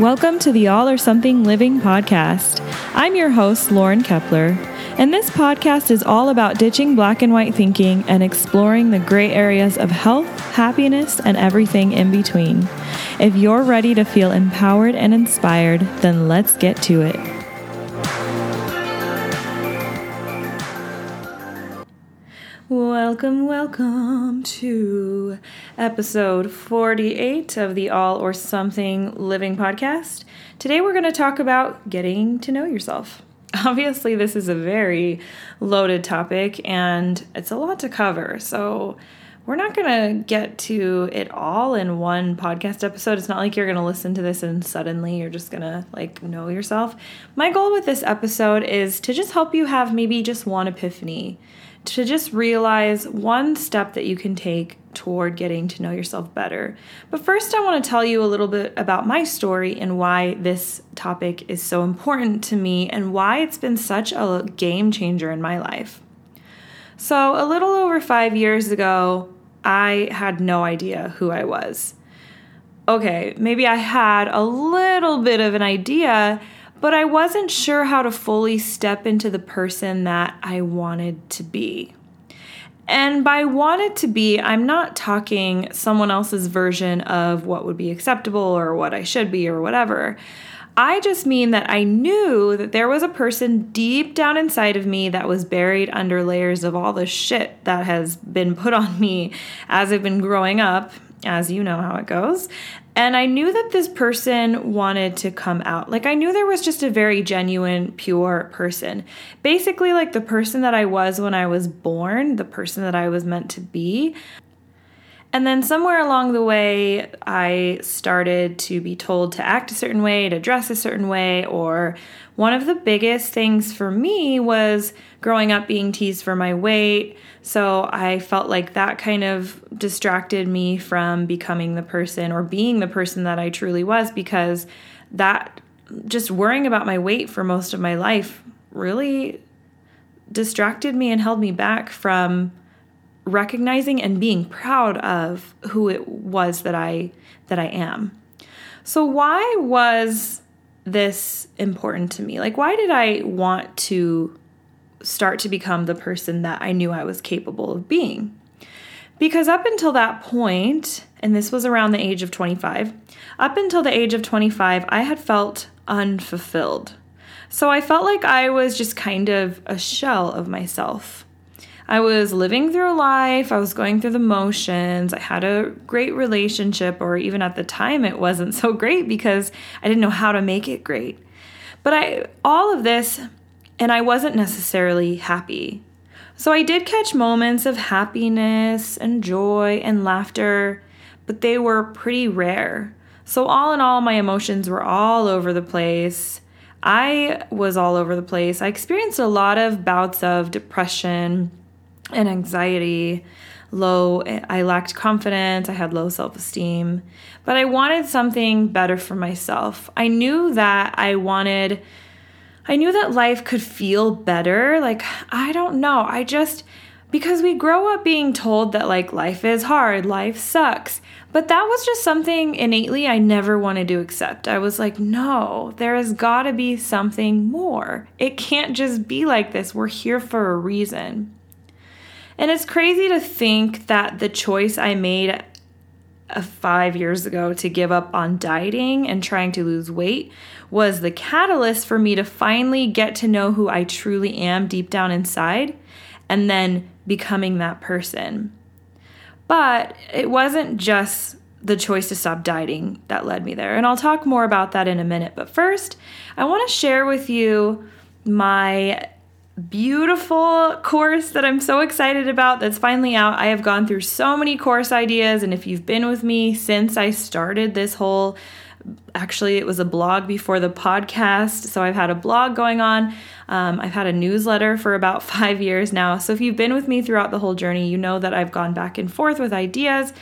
Welcome to the All or Something Living podcast. I'm your host, Lauren Kepler, and this podcast is all about ditching black and white thinking and exploring the gray areas of health, happiness, and everything in between. If you're ready to feel empowered and inspired, then let's get to it. Welcome, welcome to episode 48 of the All or Something Living podcast. Today we're going to talk about getting to know yourself. Obviously, this is a very loaded topic and it's a lot to cover. So, we're not going to get to it all in one podcast episode. It's not like you're going to listen to this and suddenly you're just going to like know yourself. My goal with this episode is to just help you have maybe just one epiphany to just realize one step that you can take toward getting to know yourself better. But first, I want to tell you a little bit about my story and why this topic is so important to me and why it's been such a game changer in my life. So, a little over five years ago, I had no idea who I was. Okay, maybe I had a little bit of an idea, but I wasn't sure how to fully step into the person that I wanted to be. And by wanted to be, I'm not talking someone else's version of what would be acceptable or what I should be or whatever. I just mean that I knew that there was a person deep down inside of me that was buried under layers of all the shit that has been put on me as I've been growing up, as you know how it goes. And I knew that this person wanted to come out. Like, I knew there was just a very genuine, pure person. Basically, like the person that I was when I was born, the person that I was meant to be. And then somewhere along the way, I started to be told to act a certain way, to dress a certain way, or one of the biggest things for me was growing up being teased for my weight. So I felt like that kind of distracted me from becoming the person or being the person that I truly was because that just worrying about my weight for most of my life really distracted me and held me back from recognizing and being proud of who it was that I that I am. So why was this important to me? Like why did I want to start to become the person that I knew I was capable of being? Because up until that point, and this was around the age of 25, up until the age of 25, I had felt unfulfilled. So I felt like I was just kind of a shell of myself. I was living through life, I was going through the motions. I had a great relationship, or even at the time, it wasn't so great because I didn't know how to make it great. But I, all of this, and I wasn't necessarily happy. So I did catch moments of happiness and joy and laughter, but they were pretty rare. So, all in all, my emotions were all over the place. I was all over the place. I experienced a lot of bouts of depression and anxiety, low, I lacked confidence, I had low self esteem, but I wanted something better for myself. I knew that I wanted, I knew that life could feel better. Like, I don't know, I just, because we grow up being told that like life is hard, life sucks. But that was just something innately I never wanted to accept. I was like, no, there has got to be something more. It can't just be like this. We're here for a reason. And it's crazy to think that the choice I made five years ago to give up on dieting and trying to lose weight was the catalyst for me to finally get to know who I truly am deep down inside and then becoming that person. But it wasn't just the choice to stop dieting that led me there. And I'll talk more about that in a minute. But first, I want to share with you my beautiful course that I'm so excited about that's finally out. I have gone through so many course ideas, and if you've been with me since I started this whole actually, it was a blog before the podcast. So I've had a blog going on. Um, I've had a newsletter for about five years now. So if you've been with me throughout the whole journey, you know that I've gone back and forth with ideas.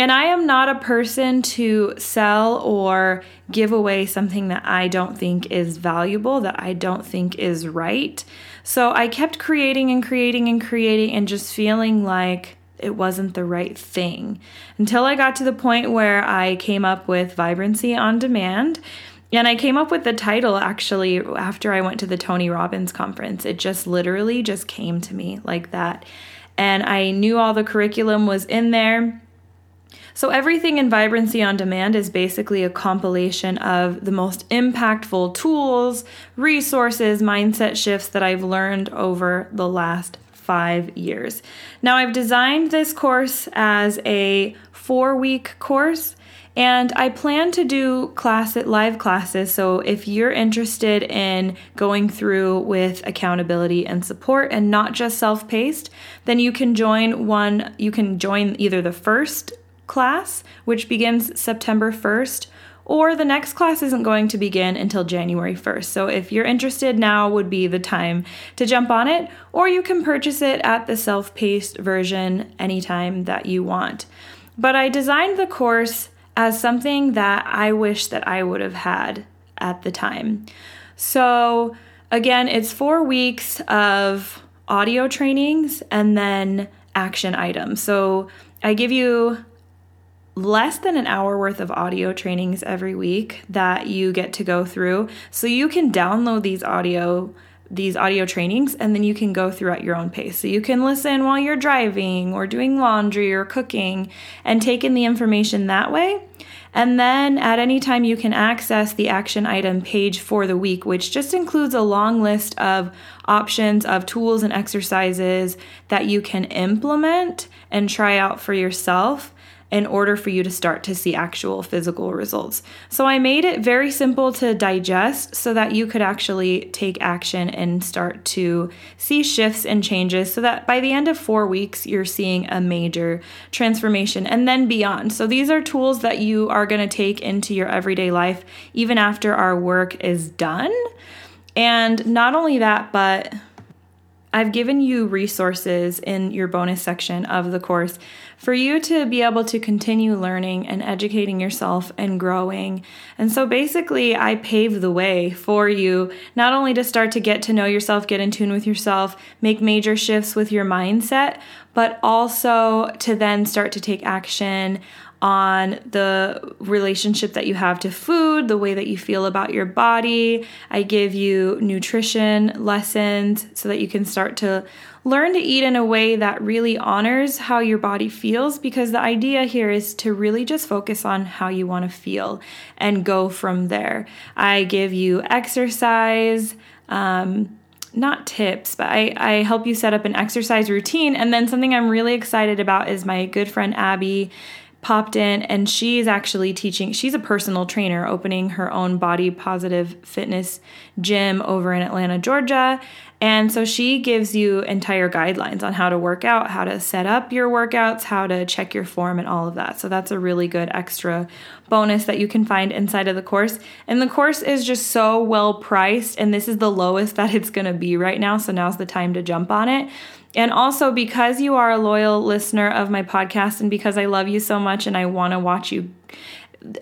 And I am not a person to sell or give away something that I don't think is valuable, that I don't think is right. So I kept creating and creating and creating and just feeling like it wasn't the right thing until I got to the point where I came up with Vibrancy on Demand. And I came up with the title actually after I went to the Tony Robbins conference. It just literally just came to me like that. And I knew all the curriculum was in there. So, everything in Vibrancy on Demand is basically a compilation of the most impactful tools, resources, mindset shifts that I've learned over the last five years. Now, I've designed this course as a four week course. And I plan to do class live classes. So if you're interested in going through with accountability and support and not just self-paced, then you can join one you can join either the first class, which begins September 1st, or the next class isn't going to begin until January 1st. So if you're interested, now would be the time to jump on it, or you can purchase it at the self paced version anytime that you want. But I designed the course as something that I wish that I would have had at the time. So again, it's four weeks of audio trainings and then action items. So I give you less than an hour worth of audio trainings every week that you get to go through. So you can download these audio these audio trainings and then you can go through at your own pace. So you can listen while you're driving or doing laundry or cooking and take in the information that way. And then at any time, you can access the action item page for the week, which just includes a long list of options of tools and exercises that you can implement and try out for yourself in order for you to start to see actual physical results. So I made it very simple to digest so that you could actually take action and start to see shifts and changes so that by the end of four weeks, you're seeing a major transformation and then beyond. So these are tools that you are going to take into your everyday life even after our work is done. And not only that, but I've given you resources in your bonus section of the course for you to be able to continue learning and educating yourself and growing. And so basically, I pave the way for you not only to start to get to know yourself, get in tune with yourself, make major shifts with your mindset, but also to then start to take action on the relationship that you have to food, the way that you feel about your body. I give you nutrition lessons so that you can start to learn to eat in a way that really honors how your body feels because the idea here is to really just focus on how you want to feel and go from there. I give you exercise. Um, not tips, but I, I help you set up an exercise routine. And then something I'm really excited about is my good friend Abby popped in and she's actually teaching she's a personal trainer opening her own body positive fitness gym over in Atlanta, Georgia. And so she gives you entire guidelines on how to work out, how to set up your workouts, how to check your form and all of that. So that's a really good extra bonus that you can find inside of the course. And the course is just so well priced and this is the lowest that it's to be right now, so now's the time to jump on it. And also, because you are a loyal listener of my podcast and because I love you so much and I want to watch you,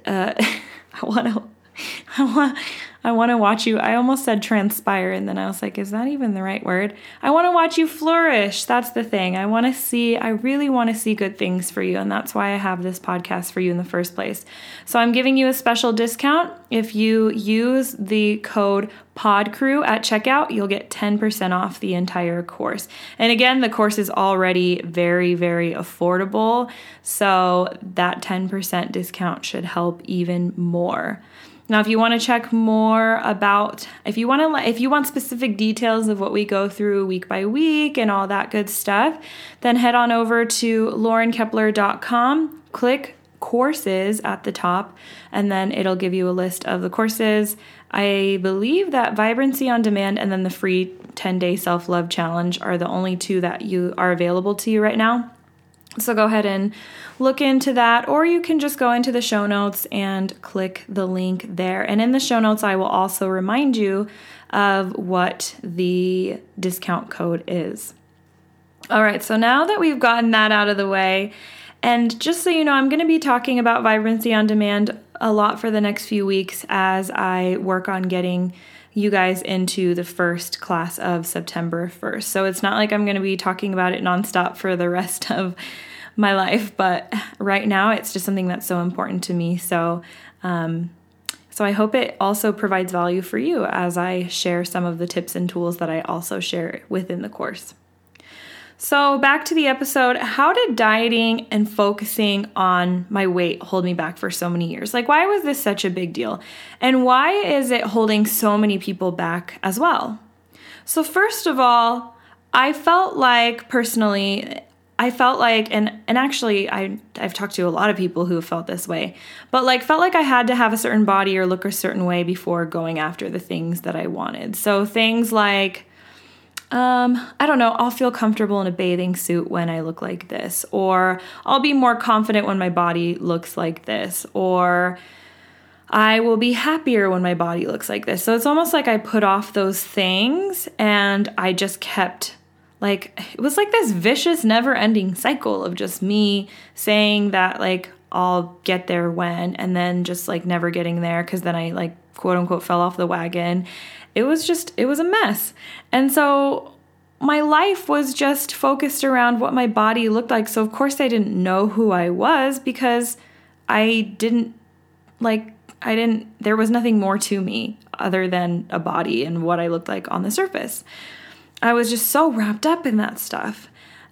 uh, I want to, I want, I want to watch you. I almost said transpire, and then I was like, is that even the right word? I want to watch you flourish. That's the thing. I want to see, I really want to see good things for you. And that's why I have this podcast for you in the first place. So I'm giving you a special discount. If you use the code PodCrew at checkout, you'll get 10% off the entire course. And again, the course is already very, very affordable. So that 10% discount should help even more. Now, if you want to check more about, if you want to, if you want specific details of what we go through week by week and all that good stuff, then head on over to laurenkepler.com, click courses at the top, and then it'll give you a list of the courses. I believe that Vibrancy on Demand and then the free 10 day self love challenge are the only two that you are available to you right now. So go ahead and look into that, or you can just go into the show notes and click the link there. And in the show notes, I will also remind you of what the discount code is. All right, so now that we've gotten that out of the way, and just so you know, I'm going to be talking about Vibrancy on Demand a lot for the next few weeks as I work on getting you guys into the first class of September 1st. So it's not like I'm going to be talking about it nonstop for the rest of my life, but right now it's just something that's so important to me. So, um, so I hope it also provides value for you as I share some of the tips and tools that I also share within the course. So, back to the episode how did dieting and focusing on my weight hold me back for so many years? Like, why was this such a big deal? And why is it holding so many people back as well? So, first of all, I felt like personally, I felt like and and actually I I've talked to a lot of people who felt this way. But like felt like I had to have a certain body or look a certain way before going after the things that I wanted. So things like um, I don't know, I'll feel comfortable in a bathing suit when I look like this, or I'll be more confident when my body looks like this, or I will be happier when my body looks like this. So it's almost like I put off those things and I just kept like it was like this vicious never ending cycle of just me saying that like I'll get there when and then just like never getting there cuz then I like quote unquote fell off the wagon. It was just it was a mess. And so my life was just focused around what my body looked like. So of course i didn't know who i was because i didn't like i didn't there was nothing more to me other than a body and what i looked like on the surface i was just so wrapped up in that stuff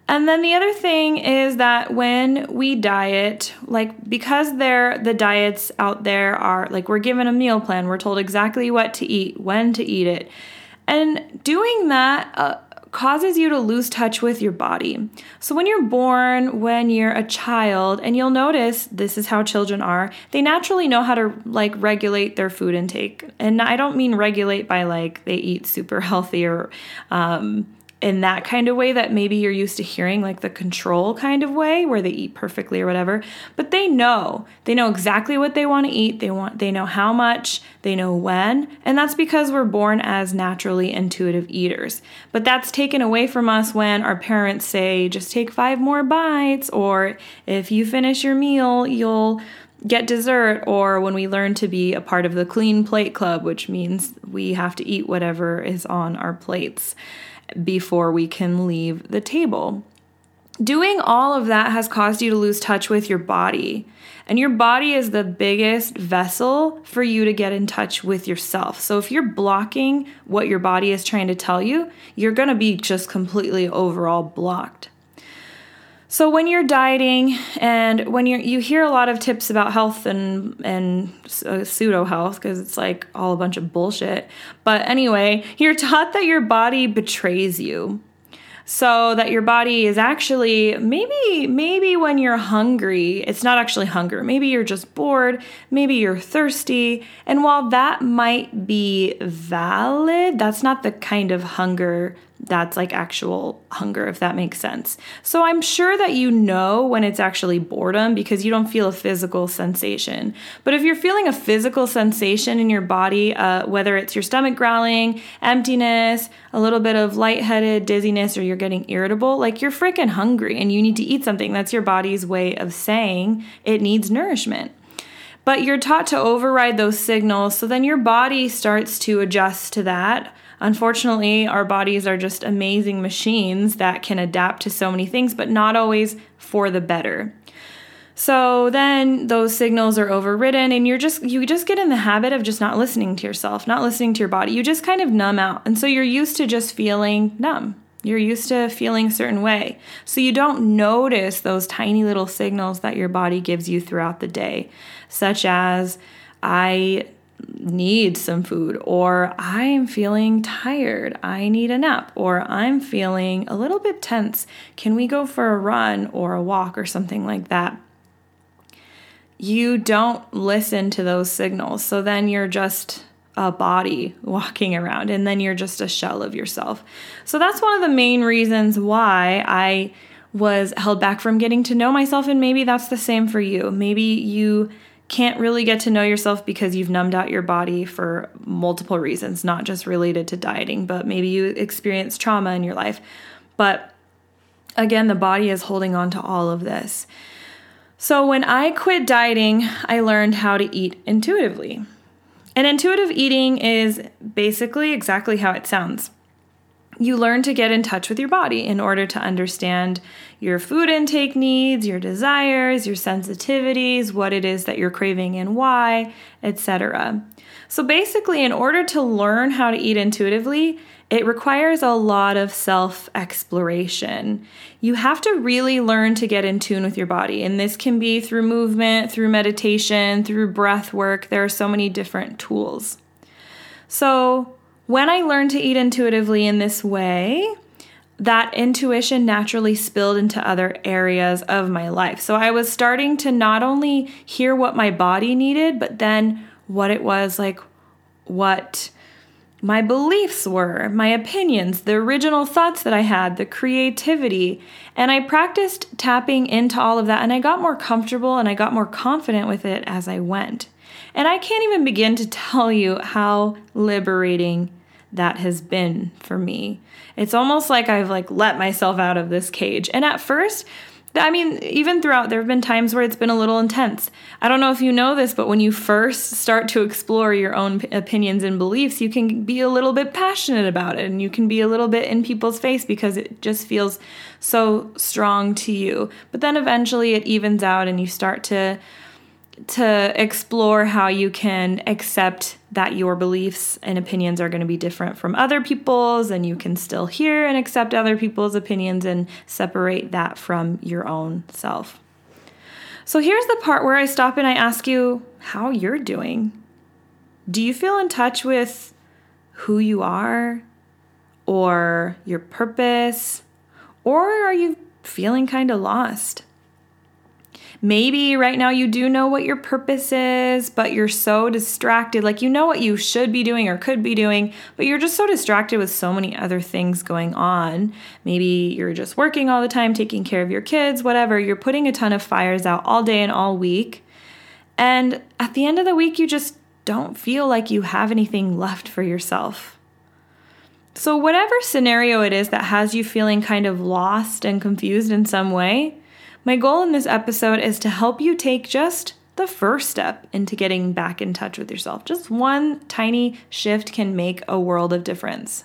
and then the other thing is that when we diet, like because there the diets out there are like we're given a meal plan, we're told exactly what to eat, when to eat it. And doing that uh, causes you to lose touch with your body. So when you're born, when you're a child, and you'll notice this is how children are, they naturally know how to like regulate their food intake. And I don't mean regulate by like they eat super healthy or um, in that kind of way that maybe you're used to hearing, like the control kind of way where they eat perfectly or whatever. But they know. They know exactly what they want to eat. They want they know how much, they know when, and that's because we're born as naturally intuitive eaters. But that's taken away from us when our parents say just take 5 more bites or if you finish your meal, you'll get dessert or when we learn to be a part of the clean plate club, which means we have to eat whatever is on our plates before we can leave the table. Doing all of that has caused you to lose touch with your body. And your body is the biggest vessel for you to get in touch with yourself. So if you're blocking what your body is trying to tell you, you're going to be just completely overall blocked. So when you're dieting and when you you hear a lot of tips about health and and uh, pseudo health because it's like all a bunch of bullshit. But anyway, you're taught that your body betrays you. So that your body is actually maybe maybe when you're hungry, it's not actually hunger. Maybe you're just bored, maybe you're thirsty, and while that might be valid, that's not the kind of hunger that's like actual hunger, if that makes sense. So I'm sure that you know when it's actually boredom because you don't feel a physical sensation. But if you're feeling a physical sensation in your body, uh, whether it's your stomach growling, emptiness, a little bit of lightheaded, dizziness, or you're getting irritable, like you're freaking hungry and you need to eat something. That's your body's way of saying it needs nourishment. But you're taught to override those signals, so then your body starts to adjust to that Unfortunately, our bodies are just amazing machines that can adapt to so many things, but not always for the better. So then those signals are overridden and you're just you just get in the habit of just not listening to yourself, not listening to your body. You just kind of numb out. And so you're used to just feeling numb. You're used to feeling a certain way. So you don't notice those tiny little signals that your body gives you throughout the day, such as I need some food, or I'm feeling tired, I need a nap, or I'm feeling a little bit tense. Can we go for a run or a walk or something like that? You don't listen to those signals. So then you're just a body walking around and then you're just a shell of yourself. So that's one of the main reasons why I was held back from getting to know myself. And maybe that's the same for you. Maybe you can't really get to know yourself because you've numbed out your body for multiple reasons, not just related to dieting, but maybe you experience trauma in your life. But again, the body is holding on to all of this. So when I quit dieting, I learned how to eat intuitively. And intuitive eating is basically exactly how it sounds. You learn to get in touch with your body in order to understand your food intake needs, your desires, your sensitivities, what it is that you're craving and why, etc. So basically, in order to learn how to eat intuitively, it requires a lot of self exploration. You have to really learn to get in tune with your body, and this can be through movement, through meditation, through breath work. There are so many different tools. So, when I learned to eat intuitively in this way, that intuition naturally spilled into other areas of my life. So I was starting to not only hear what my body needed, but then what it was like, what my beliefs were, my opinions, the original thoughts that I had, the creativity. And I practiced tapping into all of that and I got more comfortable and I got more confident with it as I went. And I can't even begin to tell you how liberating that has been for me. It's almost like I've like let myself out of this cage. And at first, I mean, even throughout, there have been times where it's been a little intense. I don't know if you know this, but when you first start to explore your own opinions and beliefs, you can be a little bit passionate about it and you can be a little bit in people's face because it just feels so strong to you. But then eventually it evens out and you start to to explore how you can accept that your beliefs and opinions are going to be different from other people's, and you can still hear and accept other people's opinions and separate that from your own self. So here's the part where I stop and I ask you how you're doing. Do you feel in touch with who you are or your purpose? Or are you feeling kind of lost? Maybe right now you do know what your purpose is, but you're so distracted. Like you know what you should be doing or could be doing, but you're just so distracted with so many other things going on. Maybe you're just working all the time, taking care of your kids, whatever. You're putting a ton of fires out all day and all week. And at the end of the week, you just don't feel like you have anything left for yourself. So, whatever scenario it is that has you feeling kind of lost and confused in some way, my goal in this episode is to help you take just the first step into getting back in touch with yourself. Just one tiny shift can make a world of difference.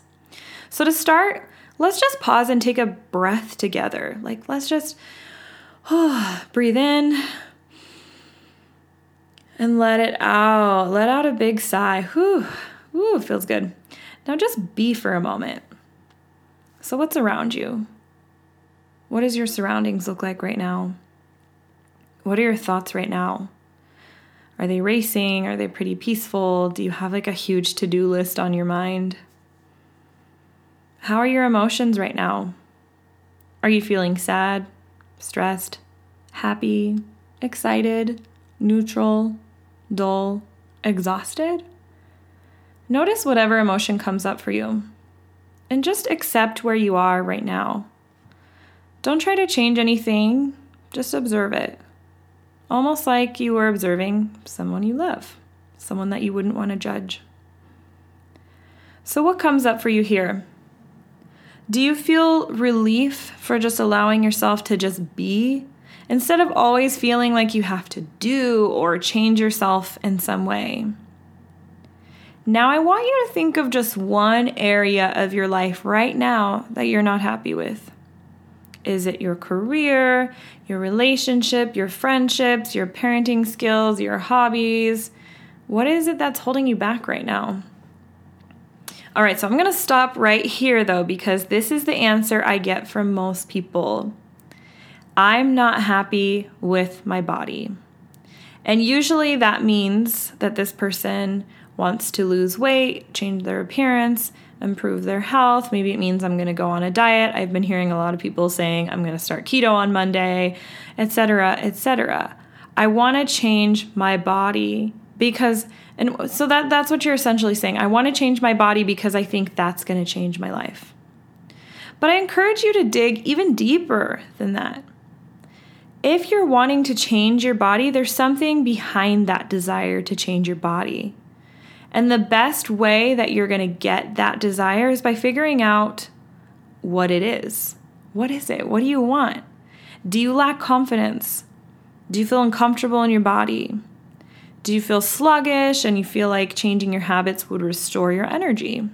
So, to start, let's just pause and take a breath together. Like, let's just oh, breathe in and let it out. Let out a big sigh. Whew, whew, feels good. Now, just be for a moment. So, what's around you? What does your surroundings look like right now? What are your thoughts right now? Are they racing? Are they pretty peaceful? Do you have like a huge to do list on your mind? How are your emotions right now? Are you feeling sad, stressed, happy, excited, neutral, dull, exhausted? Notice whatever emotion comes up for you and just accept where you are right now. Don't try to change anything, just observe it. Almost like you were observing someone you love, someone that you wouldn't want to judge. So, what comes up for you here? Do you feel relief for just allowing yourself to just be instead of always feeling like you have to do or change yourself in some way? Now, I want you to think of just one area of your life right now that you're not happy with. Is it your career, your relationship, your friendships, your parenting skills, your hobbies? What is it that's holding you back right now? All right, so I'm going to stop right here though, because this is the answer I get from most people. I'm not happy with my body. And usually that means that this person wants to lose weight, change their appearance, improve their health. Maybe it means I'm going to go on a diet. I've been hearing a lot of people saying I'm going to start keto on Monday, etc., etc. I want to change my body because and so that that's what you're essentially saying. I want to change my body because I think that's going to change my life. But I encourage you to dig even deeper than that. If you're wanting to change your body, there's something behind that desire to change your body. And the best way that you're going to get that desire is by figuring out what it is. What is it? What do you want? Do you lack confidence? Do you feel uncomfortable in your body? Do you feel sluggish and you feel like changing your habits would restore your energy?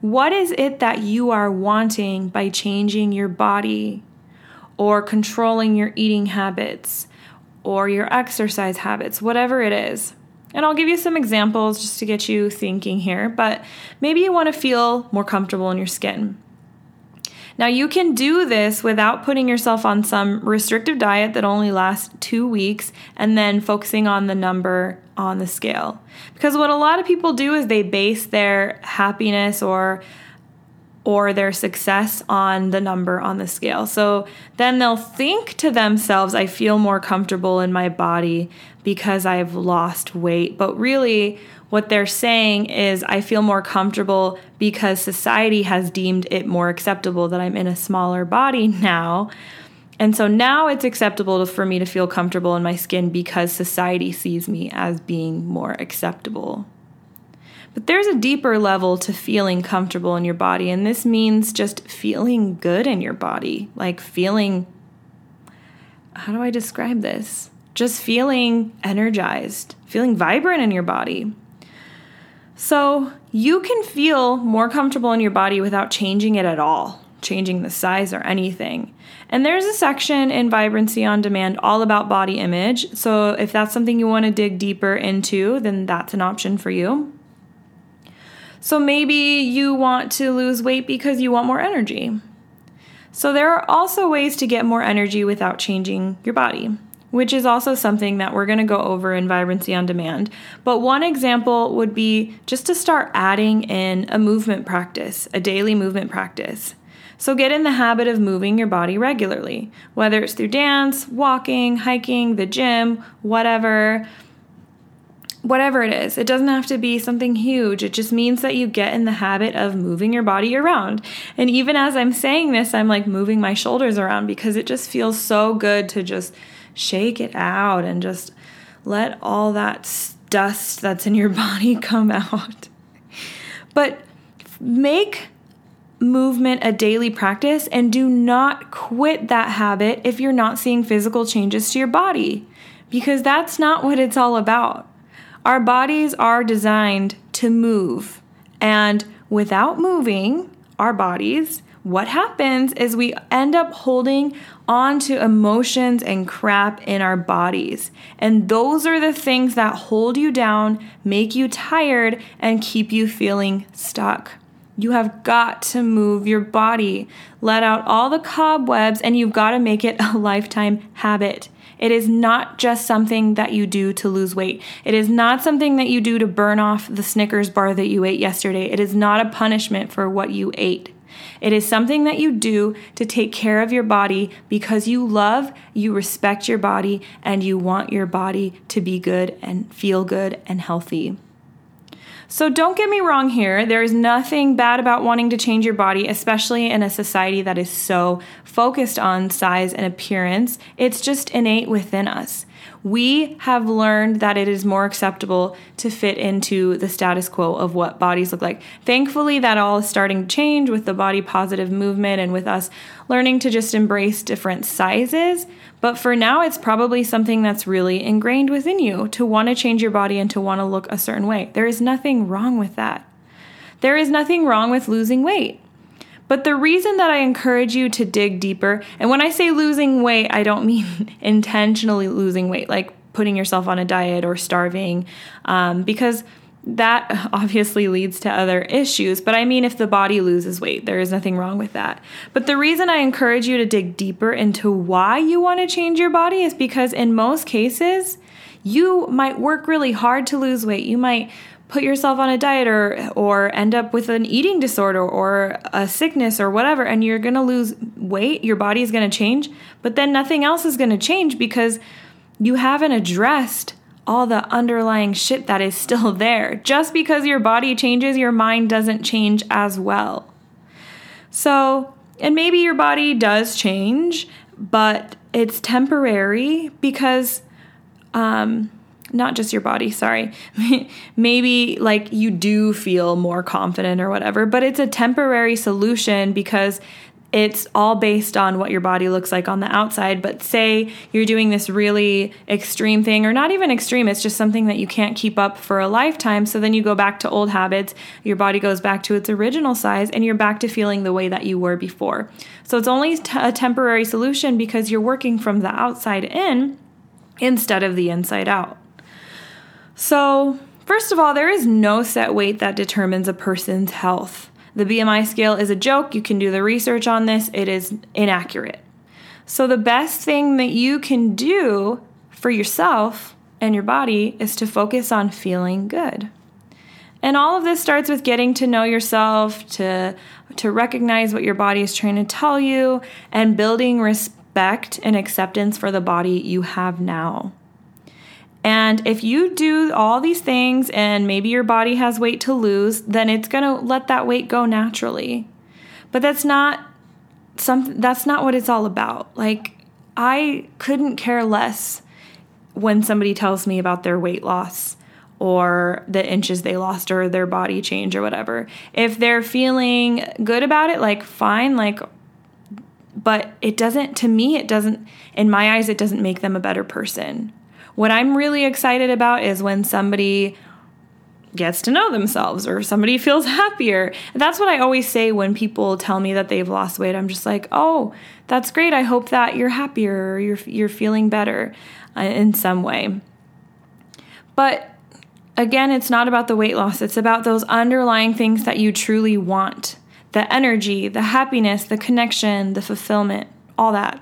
What is it that you are wanting by changing your body or controlling your eating habits or your exercise habits, whatever it is? And I'll give you some examples just to get you thinking here, but maybe you want to feel more comfortable in your skin. Now, you can do this without putting yourself on some restrictive diet that only lasts two weeks and then focusing on the number on the scale. Because what a lot of people do is they base their happiness or or their success on the number on the scale. So then they'll think to themselves, I feel more comfortable in my body because I've lost weight. But really, what they're saying is, I feel more comfortable because society has deemed it more acceptable that I'm in a smaller body now. And so now it's acceptable for me to feel comfortable in my skin because society sees me as being more acceptable. But there's a deeper level to feeling comfortable in your body, and this means just feeling good in your body. Like feeling, how do I describe this? Just feeling energized, feeling vibrant in your body. So you can feel more comfortable in your body without changing it at all, changing the size or anything. And there's a section in Vibrancy on Demand all about body image. So if that's something you want to dig deeper into, then that's an option for you. So maybe you want to lose weight because you want more energy. So there are also ways to get more energy without changing your body, which is also something that we're going to go over in Vibrancy on Demand. But one example would be just to start adding in a movement practice, a daily movement practice. So get in the habit of moving your body regularly, whether it's through dance, walking, hiking, the gym, whatever whatever it is. It doesn't have to be something huge. It just means that you get in the habit of moving your body around. And even as I'm saying this, I'm like moving my shoulders around because it just feels so good to just shake it out and just let all that dust that's in your body come out. But make movement a daily practice and do not quit that habit if you're not seeing physical changes to your body because that's not what it's all about. Our bodies are designed to move. And without moving our bodies, what happens is we end up holding on to emotions and crap in our bodies. And those are the things that hold you down, make you tired, and keep you feeling stuck. You have got to move your body, let out all the cobwebs, and you've got to make it a lifetime habit. It is not just something that you do to lose weight. It is not something that you do to burn off the Snickers bar that you ate yesterday. It is not a punishment for what you ate. It is something that you do to take care of your body because you love, you respect your body, and you want your body to be good and feel good and healthy. So don't get me wrong here. There is nothing bad about wanting to change your body, especially in a society that is so focused on size and appearance. It's just innate within us we have learned that it is more acceptable to fit into the status quo of what bodies look like. Thankfully, that all is starting to change with the body positive movement and with us learning to just embrace different sizes. But for now, it's probably something that's really ingrained within you to want to change your body and to want to look a certain way. There is nothing wrong with that. There is nothing wrong with losing weight. But the reason that I encourage you to dig deeper, and when I say losing weight, I don't mean intentionally losing weight, like putting yourself on a diet or starving, um, because that obviously leads to other issues. But I mean, if the body loses weight, there is nothing wrong with that. But the reason I encourage you to dig deeper into why you want to change your body is because in most cases, you might work really hard to lose weight. You might put yourself on a diet or or end up with an eating disorder or a sickness or whatever and you're going to lose weight, your body is going to change, but then nothing else is going to change because you haven't addressed all the underlying shit that is still there. Just because your body changes, your mind doesn't change as well. So, and maybe your body does change, but it's temporary because um not just your body, sorry. Maybe like you do feel more confident or whatever, but it's a temporary solution because it's all based on what your body looks like on the outside. But say you're doing this really extreme thing, or not even extreme, it's just something that you can't keep up for a lifetime. So then you go back to old habits, your body goes back to its original size, and you're back to feeling the way that you were before. So it's only t- a temporary solution because you're working from the outside in instead of the inside out. So, first of all, there is no set weight that determines a person's health. The BMI scale is a joke. You can do the research on this, it is inaccurate. So, the best thing that you can do for yourself and your body is to focus on feeling good. And all of this starts with getting to know yourself, to, to recognize what your body is trying to tell you, and building respect and acceptance for the body you have now. And if you do all these things and maybe your body has weight to lose, then it's going to let that weight go naturally. But that's not something that's not what it's all about. Like I couldn't care less when somebody tells me about their weight loss or the inches they lost or their body change or whatever. If they're feeling good about it, like fine, like but it doesn't to me it doesn't in my eyes it doesn't make them a better person what I'm really excited about is when somebody gets to know themselves or somebody feels happier. That's what I always say when people tell me that they've lost weight. I'm just like, "Oh, that's great. I hope that you're happier or you're you're feeling better uh, in some way." But again, it's not about the weight loss. It's about those underlying things that you truly want. The energy, the happiness, the connection, the fulfillment, all that.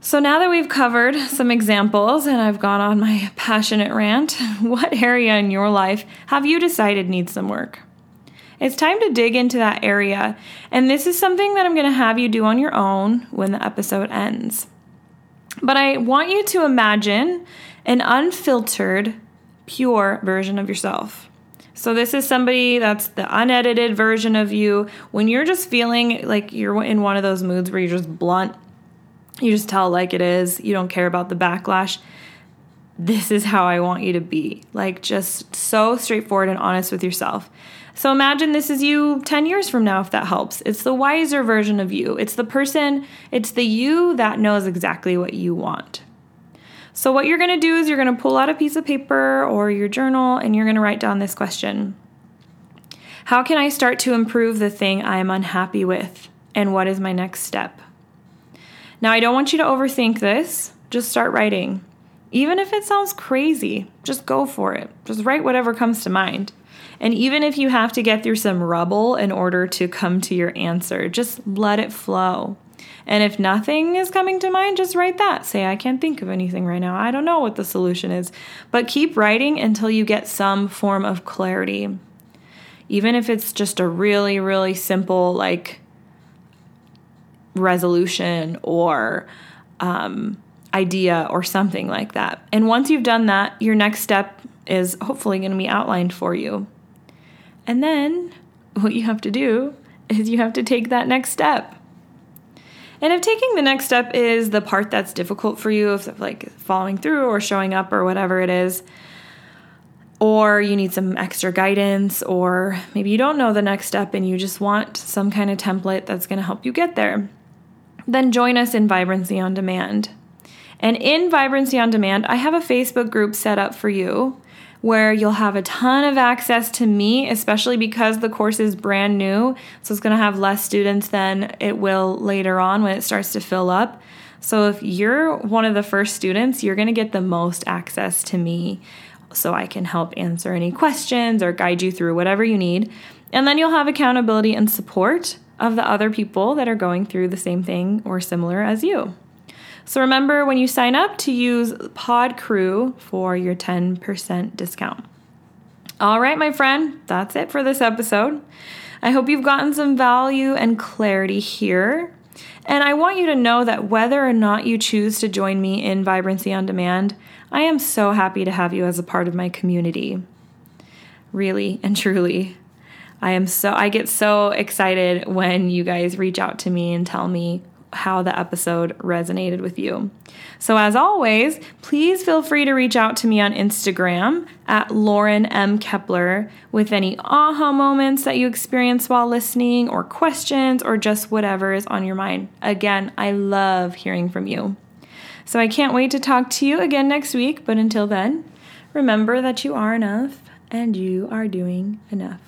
So now that we've covered some examples and I've gone on my passionate rant, what area in your life have you decided needs some work? It's time to dig into that area, and this is something that I'm going to have you do on your own when the episode ends. But I want you to imagine an unfiltered, pure version of yourself. So, this is somebody that's the unedited version of you when you're just feeling like you're in one of those moods where you're just blunt you just tell like it is. You don't care about the backlash. This is how I want you to be. Like, just so straightforward and honest with yourself. So, imagine this is you 10 years from now, if that helps. It's the wiser version of you. It's the person, it's the you that knows exactly what you want. So, what you're gonna do is you're gonna pull out a piece of paper or your journal and you're gonna write down this question How can I start to improve the thing I am unhappy with? And what is my next step? Now, I don't want you to overthink this. Just start writing. Even if it sounds crazy, just go for it. Just write whatever comes to mind. And even if you have to get through some rubble in order to come to your answer, just let it flow. And if nothing is coming to mind, just write that. Say, I can't think of anything right now. I don't know what the solution is. But keep writing until you get some form of clarity. Even if it's just a really, really simple, like, resolution or um, idea or something like that. And once you've done that, your next step is hopefully going to be outlined for you. And then what you have to do is you have to take that next step. And if taking the next step is the part that's difficult for you, if like following through or showing up or whatever it is, or you need some extra guidance, or maybe you don't know the next step and you just want some kind of template that's going to help you get there, then join us in Vibrancy on Demand. And in Vibrancy on Demand, I have a Facebook group set up for you where you'll have a ton of access to me, especially because the course is brand new. So it's going to have less students than it will later on when it starts to fill up. So if you're one of the first students, you're going to get the most access to me so I can help answer any questions or guide you through whatever you need. And then you'll have accountability and support of the other people that are going through the same thing or similar as you. So remember when you sign up to use Pod Crew for your 10% discount. All right, my friend, that's it for this episode. I hope you've gotten some value and clarity here. And I want you to know that whether or not you choose to join me in Vibrancy on Demand, I am so happy to have you as a part of my community. Really and truly. I am so I get so excited when you guys reach out to me and tell me how the episode resonated with you. So, as always, please feel free to reach out to me on Instagram at Lauren M. Kepler with any aha moments that you experience while listening, or questions, or just whatever is on your mind. Again, I love hearing from you. So, I can't wait to talk to you again next week, but until then, remember that you are enough and you are doing enough.